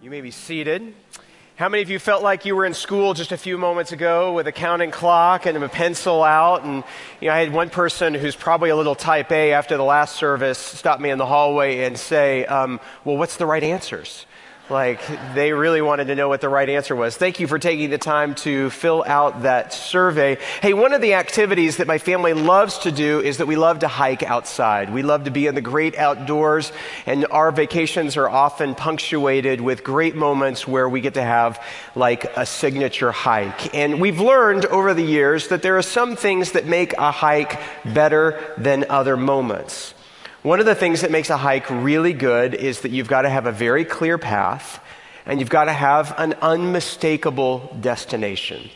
You may be seated. How many of you felt like you were in school just a few moments ago with a counting clock and a pencil out? And you know, I had one person who's probably a little type A after the last service stop me in the hallway and say, um, "Well, what's the right answers?" Like, they really wanted to know what the right answer was. Thank you for taking the time to fill out that survey. Hey, one of the activities that my family loves to do is that we love to hike outside. We love to be in the great outdoors, and our vacations are often punctuated with great moments where we get to have like a signature hike. And we've learned over the years that there are some things that make a hike better than other moments. One of the things that makes a hike really good is that you've got to have a very clear path and you've got to have an unmistakable destination.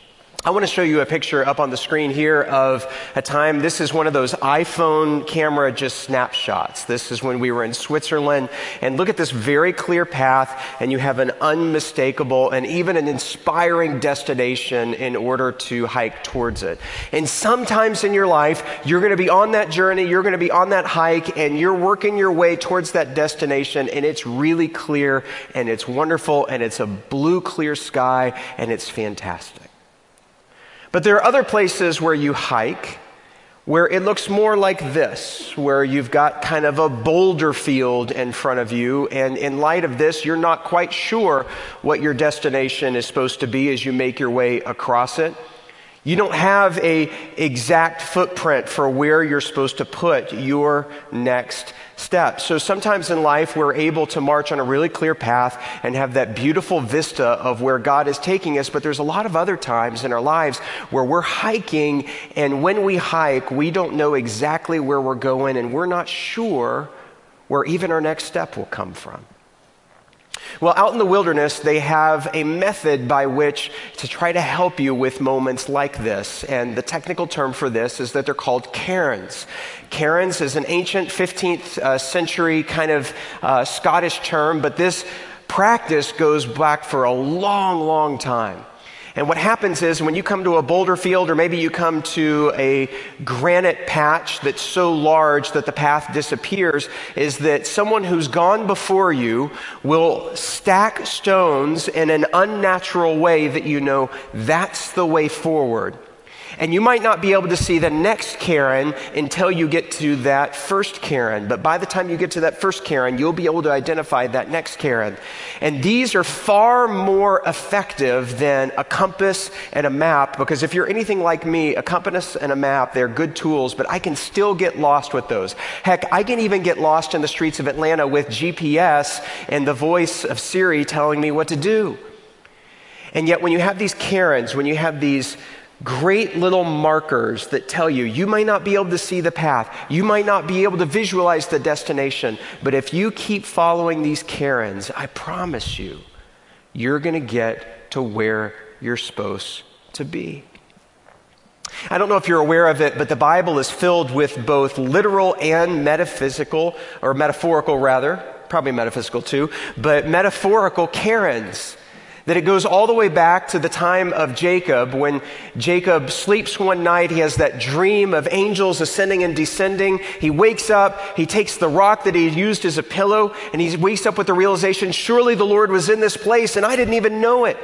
I want to show you a picture up on the screen here of a time. This is one of those iPhone camera just snapshots. This is when we were in Switzerland. And look at this very clear path, and you have an unmistakable and even an inspiring destination in order to hike towards it. And sometimes in your life, you're going to be on that journey, you're going to be on that hike, and you're working your way towards that destination, and it's really clear, and it's wonderful, and it's a blue, clear sky, and it's fantastic. But there are other places where you hike where it looks more like this, where you've got kind of a boulder field in front of you, and in light of this, you're not quite sure what your destination is supposed to be as you make your way across it. You don't have a exact footprint for where you're supposed to put your next step. So sometimes in life we're able to march on a really clear path and have that beautiful vista of where God is taking us, but there's a lot of other times in our lives where we're hiking and when we hike, we don't know exactly where we're going and we're not sure where even our next step will come from. Well, out in the wilderness, they have a method by which to try to help you with moments like this. And the technical term for this is that they're called cairns. Cairns is an ancient 15th uh, century kind of uh, Scottish term, but this practice goes back for a long, long time. And what happens is when you come to a boulder field, or maybe you come to a granite patch that's so large that the path disappears, is that someone who's gone before you will stack stones in an unnatural way that you know that's the way forward. And you might not be able to see the next cairn until you get to that first cairn. But by the time you get to that first cairn, you'll be able to identify that next cairn. And these are far more effective than a compass and a map because if you're anything like me, a compass and a map, they're good tools, but I can still get lost with those. Heck, I can even get lost in the streets of Atlanta with GPS and the voice of Siri telling me what to do. And yet, when you have these cairns, when you have these great little markers that tell you you might not be able to see the path, you might not be able to visualize the destination, but if you keep following these cairns, I promise you, you're going to get to where you're supposed to be. I don't know if you're aware of it, but the Bible is filled with both literal and metaphysical, or metaphorical rather, probably metaphysical too, but metaphorical cairns that it goes all the way back to the time of Jacob when Jacob sleeps one night. He has that dream of angels ascending and descending. He wakes up. He takes the rock that he used as a pillow and he wakes up with the realization, surely the Lord was in this place and I didn't even know it.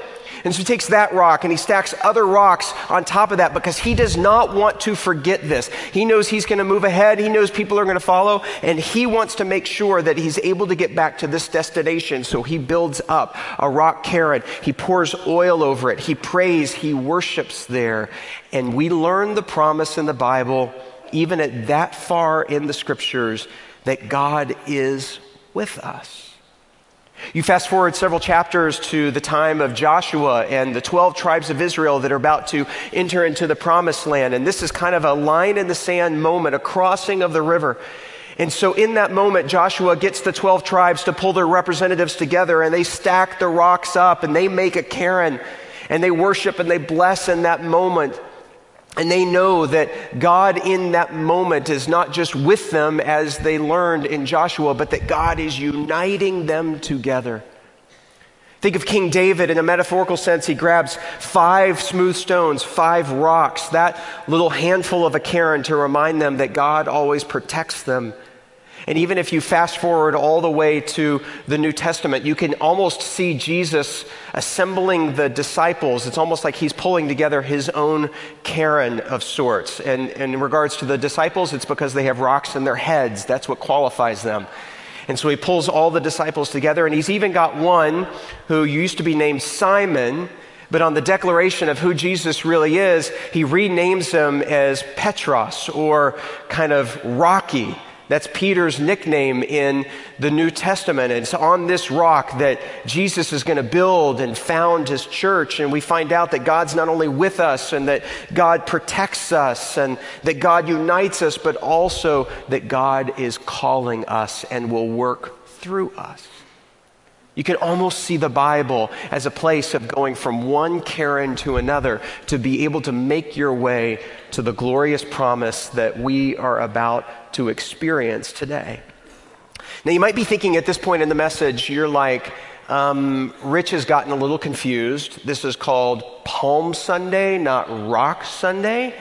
And so he takes that rock and he stacks other rocks on top of that because he does not want to forget this. He knows he's going to move ahead. He knows people are going to follow and he wants to make sure that he's able to get back to this destination. So he builds up a rock cairn. He pours oil over it. He prays. He worships there. And we learn the promise in the Bible, even at that far in the scriptures, that God is with us. You fast forward several chapters to the time of Joshua and the 12 tribes of Israel that are about to enter into the promised land. And this is kind of a line in the sand moment, a crossing of the river. And so in that moment, Joshua gets the 12 tribes to pull their representatives together and they stack the rocks up and they make a cairn and they worship and they bless in that moment. And they know that God in that moment is not just with them as they learned in Joshua, but that God is uniting them together. Think of King David in a metaphorical sense. He grabs five smooth stones, five rocks, that little handful of a cairn to remind them that God always protects them And even if you fast forward all the way to the New Testament, you can almost see Jesus assembling the disciples. It's almost like he's pulling together his own cairn of sorts. And, and in regards to the disciples, it's because they have rocks in their heads. That's what qualifies them. And so he pulls all the disciples together, and he's even got one who used to be named Simon. But on the declaration of who Jesus really is, he renames him as Petros or kind of Rocky. That's Peter's nickname in the New Testament. And it's on this rock that Jesus is going to build and found his church. And we find out that God's not only with us and that God protects us and that God unites us, but also that God is calling us and will work through us. You can almost see the Bible as a place of going from one cairn to another to be able to make your way to the glorious promise that we are about to experience today. Now, you might be thinking at this point in the message, you're like, um, Rich has gotten a little confused. This is called Palm Sunday, not Rock Sunday.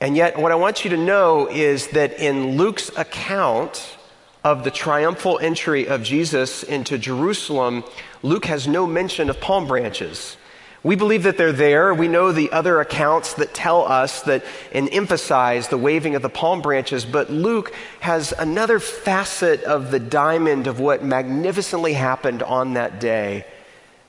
And yet, what I want you to know is that in Luke's account, of the triumphal entry of Jesus into Jerusalem, Luke has no mention of palm branches. We believe that they're there. We know the other accounts that tell us that and emphasize the waving of the palm branches, but Luke has another facet of the diamond of what magnificently happened on that day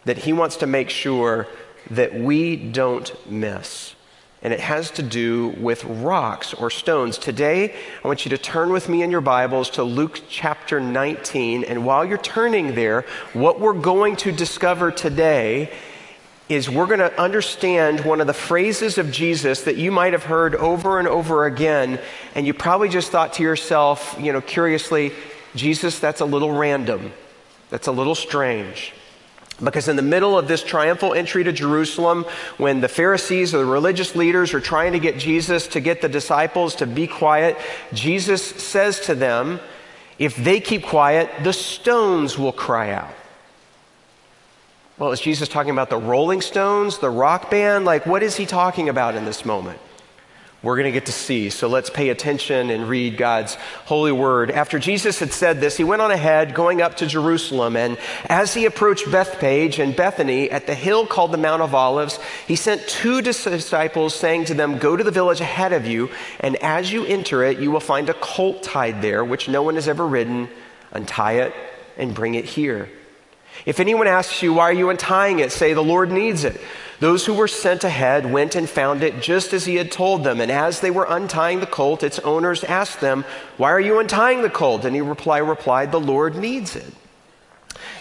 that he wants to make sure that we don't miss and it has to do with rocks or stones. Today, I want you to turn with me in your Bibles to Luke chapter 19. And while you're turning there, what we're going to discover today is we're going to understand one of the phrases of Jesus that you might have heard over and over again. And you probably just thought to yourself, you know, curiously, Jesus, that's a little random. That's a little strange. Because in the middle of this triumphal entry to Jerusalem, when the Pharisees or the religious leaders are trying to get Jesus to get the disciples to be quiet, Jesus says to them, If they keep quiet, the stones will cry out. Well, is Jesus talking about the Rolling Stones, the rock band? Like, what is he talking about in this moment? We're going to get to see. So let's pay attention and read God's holy word. After Jesus had said this, he went on ahead, going up to Jerusalem. And as he approached Bethphage and Bethany at the hill called the Mount of Olives, he sent two disciples, saying to them, Go to the village ahead of you, and as you enter it, you will find a colt tied there, which no one has ever ridden. Untie it and bring it here. If anyone asks you, Why are you untying it? say, The Lord needs it. Those who were sent ahead went and found it just as he had told them. And as they were untying the colt, its owners asked them, Why are you untying the colt? And he replied, replied The Lord needs it.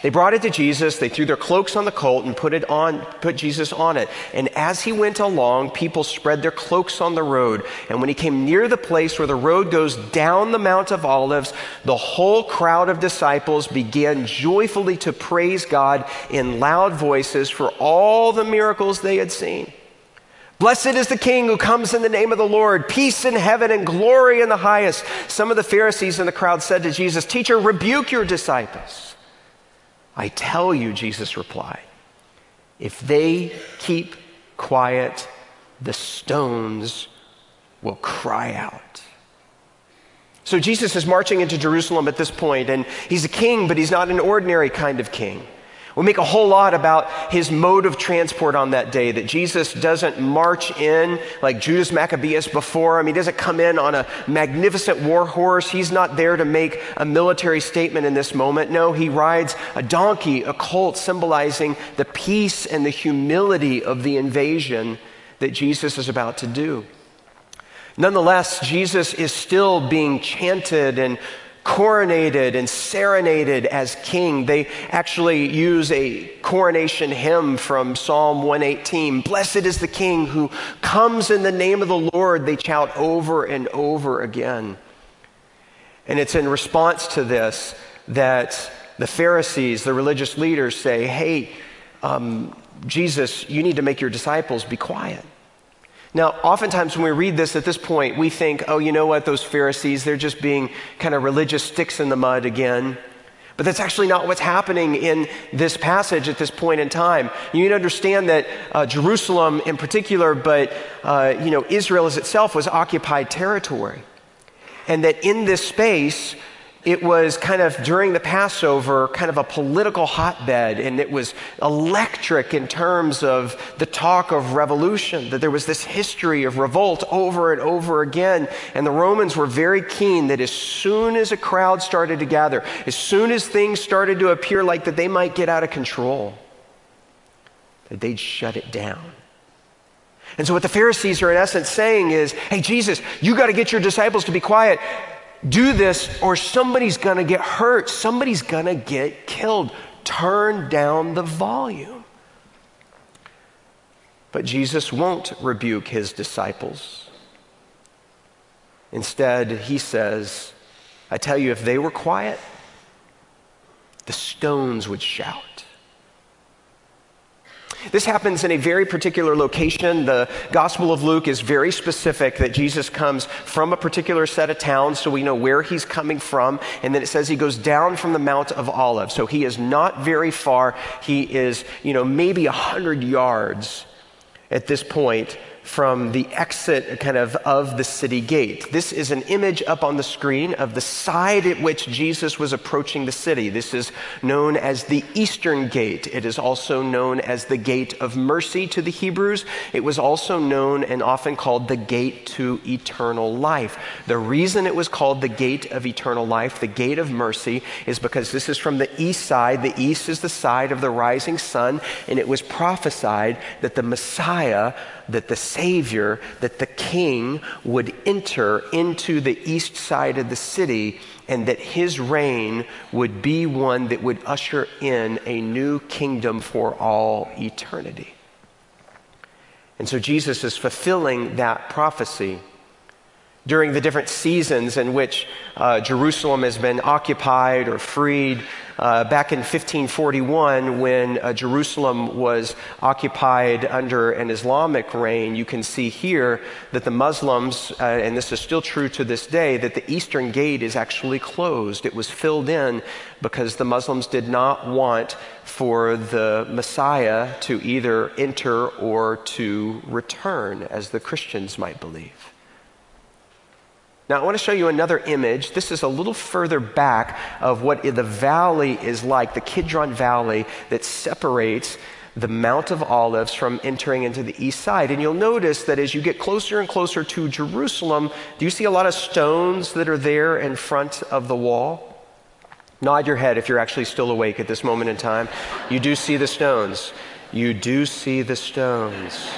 They brought it to Jesus. They threw their cloaks on the colt and put it on, put Jesus on it. And as he went along, people spread their cloaks on the road. And when he came near the place where the road goes down the Mount of Olives, the whole crowd of disciples began joyfully to praise God in loud voices for all the miracles they had seen. Blessed is the King who comes in the name of the Lord. Peace in heaven and glory in the highest. Some of the Pharisees in the crowd said to Jesus, Teacher, rebuke your disciples. I tell you, Jesus replied, if they keep quiet, the stones will cry out. So Jesus is marching into Jerusalem at this point, and he's a king, but he's not an ordinary kind of king. We make a whole lot about his mode of transport on that day, that Jesus doesn't march in like Judas Maccabeus before him. He doesn't come in on a magnificent war horse. He's not there to make a military statement in this moment. No, he rides a donkey, a colt, symbolizing the peace and the humility of the invasion that Jesus is about to do. Nonetheless, Jesus is still being chanted and coronated and serenaded as king. They actually use a coronation hymn from Psalm 118. Blessed is the king who comes in the name of the Lord, they shout over and over again. And it's in response to this that the Pharisees, the religious leaders, say, Hey, um, Jesus, you need to make your disciples be quiet. Now, oftentimes when we read this at this point, we think, oh, you know what, those Pharisees, they're just being kind of religious sticks in the mud again. But that's actually not what's happening in this passage at this point in time. You need to understand that uh, Jerusalem in particular, but uh, you know, Israel as itself was occupied territory. and that in this space, it was kind of during the Passover, kind of a political hotbed, and it was electric in terms of the talk of revolution, that there was this history of revolt over and over again. And the Romans were very keen that as soon as a crowd started to gather, as soon as things started to appear like that they might get out of control, that they'd shut it down. And so, what the Pharisees are in essence saying is, hey, Jesus, you got to get your disciples to be quiet do this or somebody's going to get hurt, somebody's going to get killed. Turn down the volume. But Jesus won't rebuke his disciples. Instead, he says, I tell you, if they were quiet, the stones would shout. This happens in a very particular location. The Gospel of Luke is very specific that Jesus comes from a particular set of towns, so we know where he's coming from. And then it says he goes down from the Mount of Olives. So he is not very far. He is, you know, maybe a 100 yards at this point from the exit kind of of the city gate. This is an image up on the screen of the side at which Jesus was approaching the city. This is known as the eastern gate. It is also known as the gate of mercy to the Hebrews. It was also known and often called the gate to eternal life. The reason it was called the gate of eternal life, the gate of mercy, is because this is from the east side. The east is the side of the rising sun, and it was prophesied that the Messiah that the Savior, that the King would enter into the east side of the city and that his reign would be one that would usher in a new kingdom for all eternity. And so Jesus is fulfilling that prophecy during the different seasons in which uh, Jerusalem has been occupied or freed uh, back in 1541, when uh, Jerusalem was occupied under an Islamic reign, you can see here that the Muslims, uh, and this is still true to this day, that the eastern gate is actually closed. It was filled in because the Muslims did not want for the Messiah to either enter or to return, as the Christians might believe. Now, I want to show you another image. This is a little further back of what the valley is like, the Kidron Valley that separates the Mount of Olives from entering into the east side. And you'll notice that as you get closer and closer to Jerusalem, do you see a lot of stones that are there in front of the wall? Nod your head if you're actually still awake at this moment in time. You do see the stones. You do see the stones.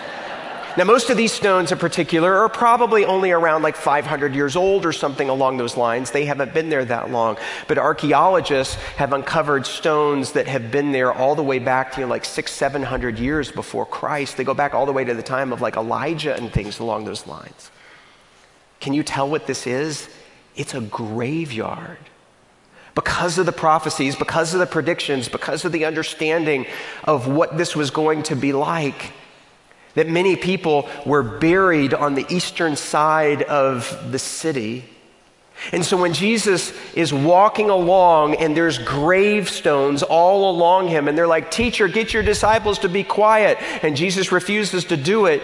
Now, most of these stones in particular are probably only around like 500 years old or something along those lines. They haven't been there that long. But archaeologists have uncovered stones that have been there all the way back to you know, like six, 700 years before Christ. They go back all the way to the time of like Elijah and things along those lines. Can you tell what this is? It's a graveyard because of the prophecies, because of the predictions, because of the understanding of what this was going to be like that many people were buried on the eastern side of the city. And so when Jesus is walking along and there's gravestones all along him, and they're like, Teacher, get your disciples to be quiet. And Jesus refuses to do it.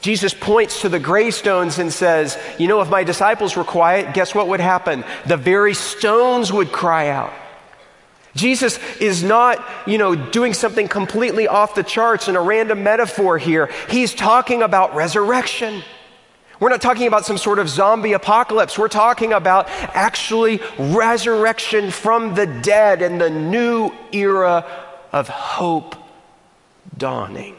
Jesus points to the gravestones and says, You know, if my disciples were quiet, guess what would happen? The very stones would cry out. Jesus is not, you know, doing something completely off the charts in a random metaphor here. He's talking about resurrection. We're not talking about some sort of zombie apocalypse. We're talking about actually resurrection from the dead and the new era of hope dawning.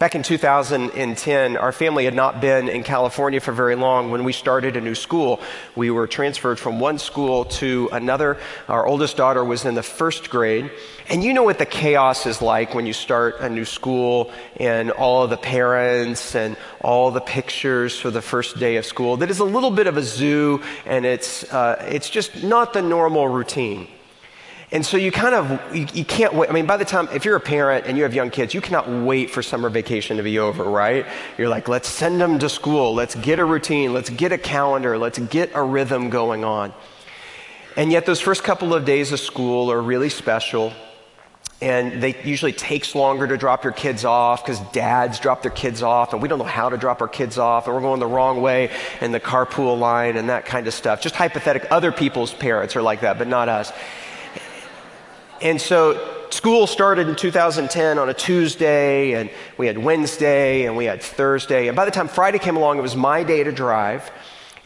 Back in 2010, our family had not been in California for very long. When we started a new school, we were transferred from one school to another. Our oldest daughter was in the first grade. And you know what the chaos is like when you start a new school and all of the parents and all the pictures for the first day of school. That is a little bit of a zoo and it's, uh, it's just not the normal routine. And so you kind of, you, you, can't wait. I mean, by the time, if you're a parent and you have young kids, you cannot wait for summer vacation to be over, right? You're like, let's send them to school. Let's get a routine. Let's get a calendar. Let's get a rhythm going on. And yet, those first couple of days of school are really special. and they usually takes longer to drop your kids off because dads drop their kids off and we don't know how to drop our kids off and we're going the wrong way in the carpool line and that kind of stuff just hypothetical other people's parents are like that but not us and so school started in 2010 on a Tuesday, and we had Wednesday, and we had Thursday. And by the time Friday came along, it was my day to drive.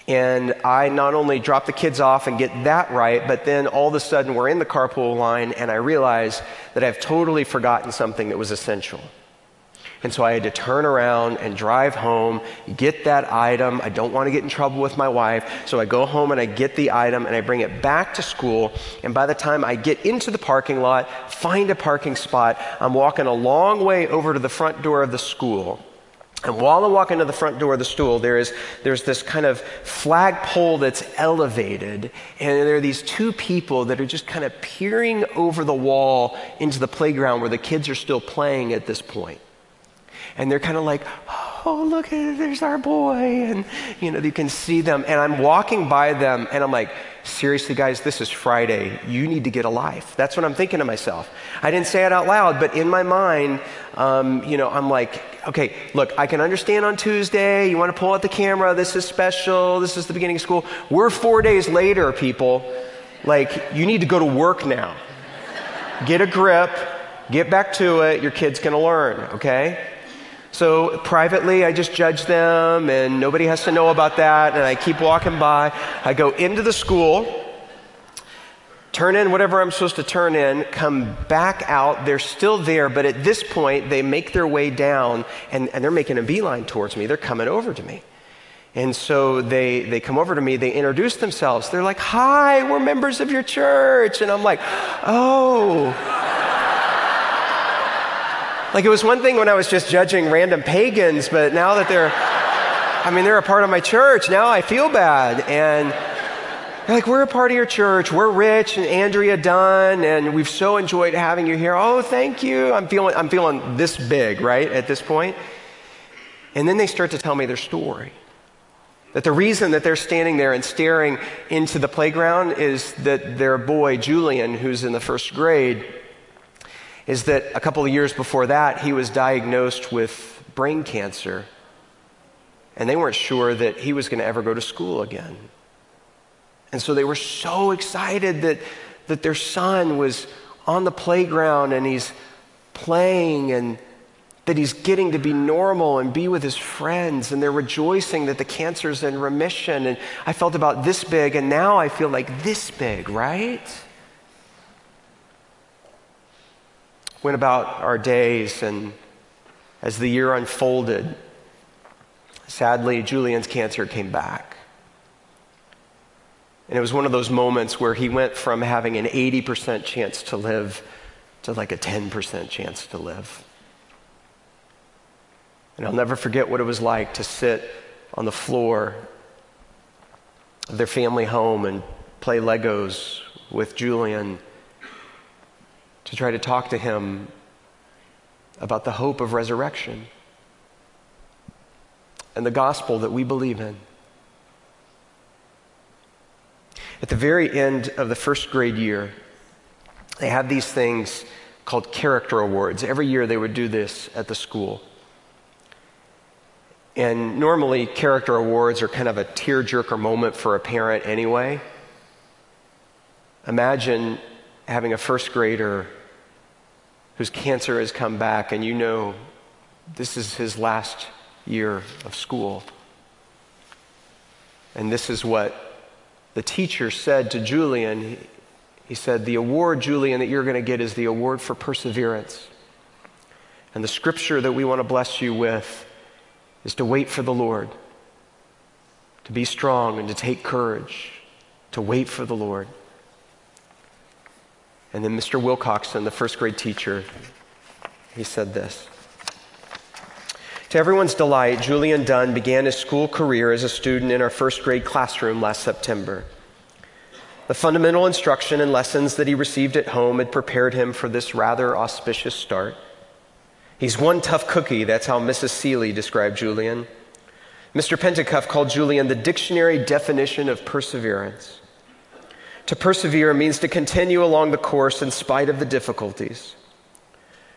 And I not only drop the kids off and get that right, but then all of a sudden we're in the carpool line, and I realize that I've totally forgotten something that was essential. And so I had to turn around and drive home, get that item. I don't want to get in trouble with my wife. So I go home and I get the item and I bring it back to school. And by the time I get into the parking lot, find a parking spot, I'm walking a long way over to the front door of the school. And while I'm walking to the front door of the school, there is, there's this kind of flagpole that's elevated, and there are these two people that are just kind of peering over the wall into the playground where the kids are still playing at this point and they're kind of like, oh, look there's our boy. And, you know, you can see them. And I'm walking by them and I'm like, seriously, guys, this is Friday. You need to get a life. That's what I'm thinking to myself. I didn't say it out loud, but in my mind, um, you know, I'm like, okay, look, I can understand on Tuesday, you want to pull out the camera, this is special, this is the beginning of school. We're four days later, people. Like, you need to go to work now. Get a grip, get back to it, your kid's going to learn, okay? So privately, I just judge them, and nobody has to know about that. And I keep walking by. I go into the school, turn in whatever I'm supposed to turn in, come back out. They're still there, but at this point, they make their way down, and, and they're making a beeline towards me. They're coming over to me. And so they, they come over to me, they introduce themselves. They're like, Hi, we're members of your church. And I'm like, Oh. Like it was one thing when I was just judging random pagans, but now that they're, I mean, they're a part of my church, now I feel bad. And they're like, we're a part of your church. We're Rich and Andrea Dunn, and we've so enjoyed having you here. Oh, thank you. I'm feeling, I'm feeling this big, right, at this point. And then they start to tell me their story. That the reason that they're standing there and staring into the playground is that their boy, Julian, who's in the first grade, is that a couple of years before that, he was diagnosed with brain cancer. And they weren't sure that he was going to ever go to school again. And so they were so excited that, that their son was on the playground and he's playing and that he's getting to be normal and be with his friends. And they're rejoicing that the cancer's in remission. And I felt about this big, and now I feel like this big, right? Went about our days, and as the year unfolded, sadly, Julian's cancer came back. And it was one of those moments where he went from having an 80% chance to live to like a 10% chance to live. And I'll never forget what it was like to sit on the floor of their family home and play Legos with Julian to try to talk to him about the hope of resurrection and the gospel that we believe in. At the very end of the first grade year, they had these things called character awards. Every year they would do this at the school. And normally, character awards are kind of a tearjerker moment for a parent anyway. Imagine having a first grader whose cancer has come back, and you know this is his last year of school. And this is what the teacher said to Julian. He said, The award, Julian, that you're going to get is the award for perseverance. And the scripture that we want to bless you with is to wait for the Lord, to be strong and to take courage, to wait for the Lord. And then Mr. Wilcoxon, the first grade teacher, he said this. To everyone's delight, Julian Dunn began his school career as a student in our first grade classroom last September. The fundamental instruction and lessons that he received at home had prepared him for this rather auspicious start. He's one tough cookie, that's how Mrs. Seeley described Julian. Mr. Pentecoff called Julian the dictionary definition of perseverance. To persevere means to continue along the course in spite of the difficulties.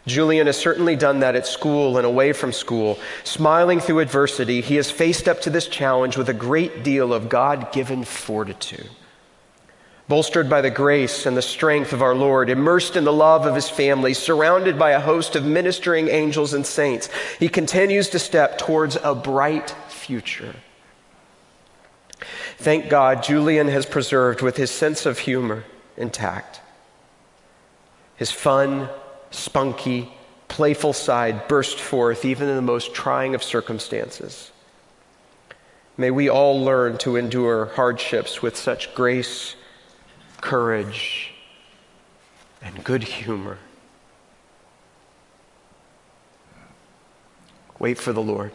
Julian has certainly done that at school and away from school. Smiling through adversity, he has faced up to this challenge with a great deal of God given fortitude. Bolstered by the grace and the strength of our Lord, immersed in the love of his family, surrounded by a host of ministering angels and saints, he continues to step towards a bright future. Thank God, Julian has preserved with his sense of humor intact. His fun, spunky, playful side burst forth even in the most trying of circumstances. May we all learn to endure hardships with such grace, courage, and good humor. Wait for the Lord.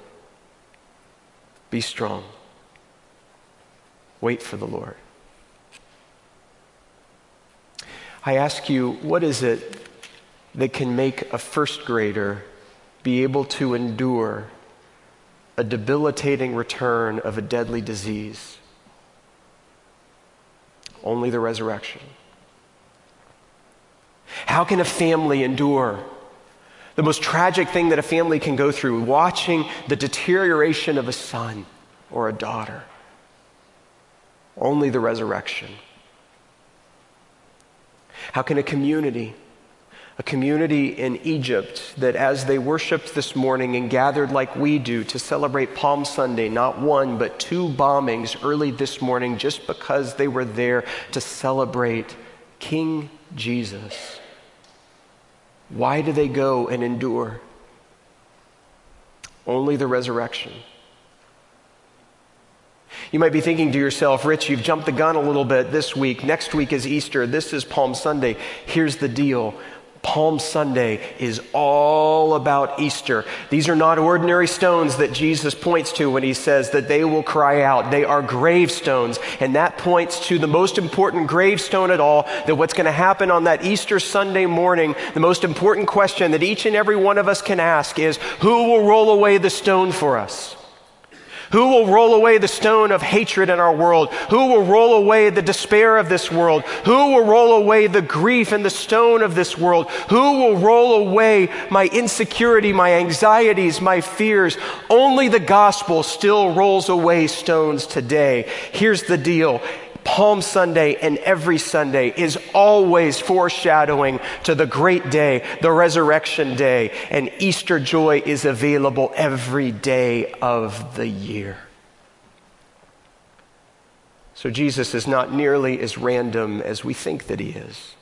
Be strong. Wait for the Lord. I ask you, what is it that can make a first grader be able to endure a debilitating return of a deadly disease? Only the resurrection. How can a family endure the most tragic thing that a family can go through, watching the deterioration of a son or a daughter? Only the resurrection. How can a community a community in Egypt that as they worshiped this morning and gathered like we do to celebrate Palm Sunday, not one, but two bombings early this morning just because they were there to celebrate King Jesus. Why do they go and endure? Only the resurrection. You might be thinking to yourself, Rich, you've jumped the gun a little bit this week. Next week is Easter. This is Palm Sunday. Here's the deal Palm Sunday is all about Easter. These are not ordinary stones that Jesus points to when he says that they will cry out. They are gravestones. And that points to the most important gravestone at all that what's going to happen on that Easter Sunday morning, the most important question that each and every one of us can ask is who will roll away the stone for us? Who will roll away the stone of hatred in our world? Who will roll away the despair of this world? Who will roll away the grief and the stone of this world? Who will roll away my insecurity, my anxieties, my fears? Only the gospel still rolls away stones today. Here's the deal Palm Sunday and every Sunday is always foreshadowing to the great day, the resurrection day, and Easter joy is available every day of the year. So Jesus is not nearly as random as we think that he is.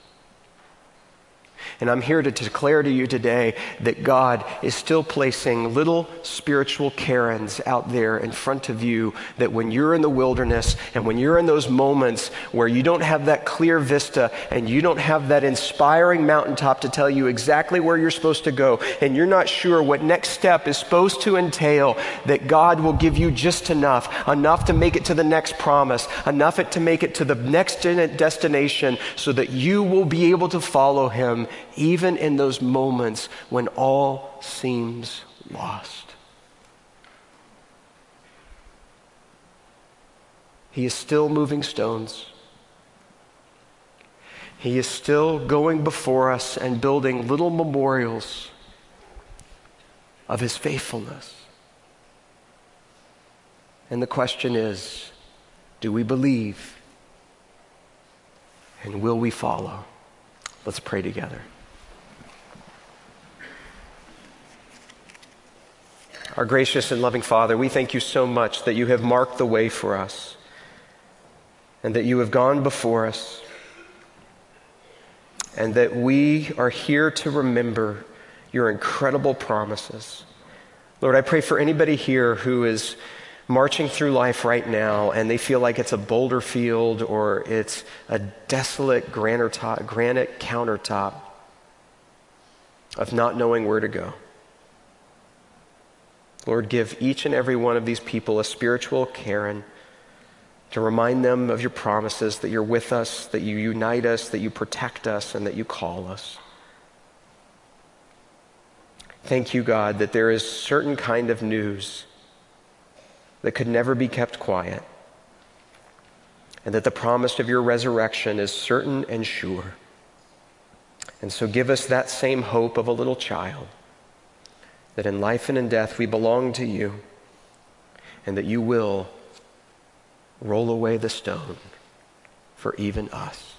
And I'm here to declare to you today that God is still placing little spiritual cairns out there in front of you. That when you're in the wilderness and when you're in those moments where you don't have that clear vista and you don't have that inspiring mountaintop to tell you exactly where you're supposed to go, and you're not sure what next step is supposed to entail, that God will give you just enough, enough to make it to the next promise, enough to make it to the next destination so that you will be able to follow Him even in those moments when all seems lost. He is still moving stones. He is still going before us and building little memorials of his faithfulness. And the question is do we believe? And will we follow? Let's pray together. Our gracious and loving Father, we thank you so much that you have marked the way for us and that you have gone before us and that we are here to remember your incredible promises. Lord, I pray for anybody here who is marching through life right now and they feel like it's a boulder field or it's a desolate granite countertop of not knowing where to go. Lord, give each and every one of these people a spiritual cairn to remind them of your promises that you're with us, that you unite us, that you protect us, and that you call us. Thank you, God, that there is certain kind of news that could never be kept quiet, and that the promise of your resurrection is certain and sure. And so give us that same hope of a little child that in life and in death we belong to you and that you will roll away the stone for even us.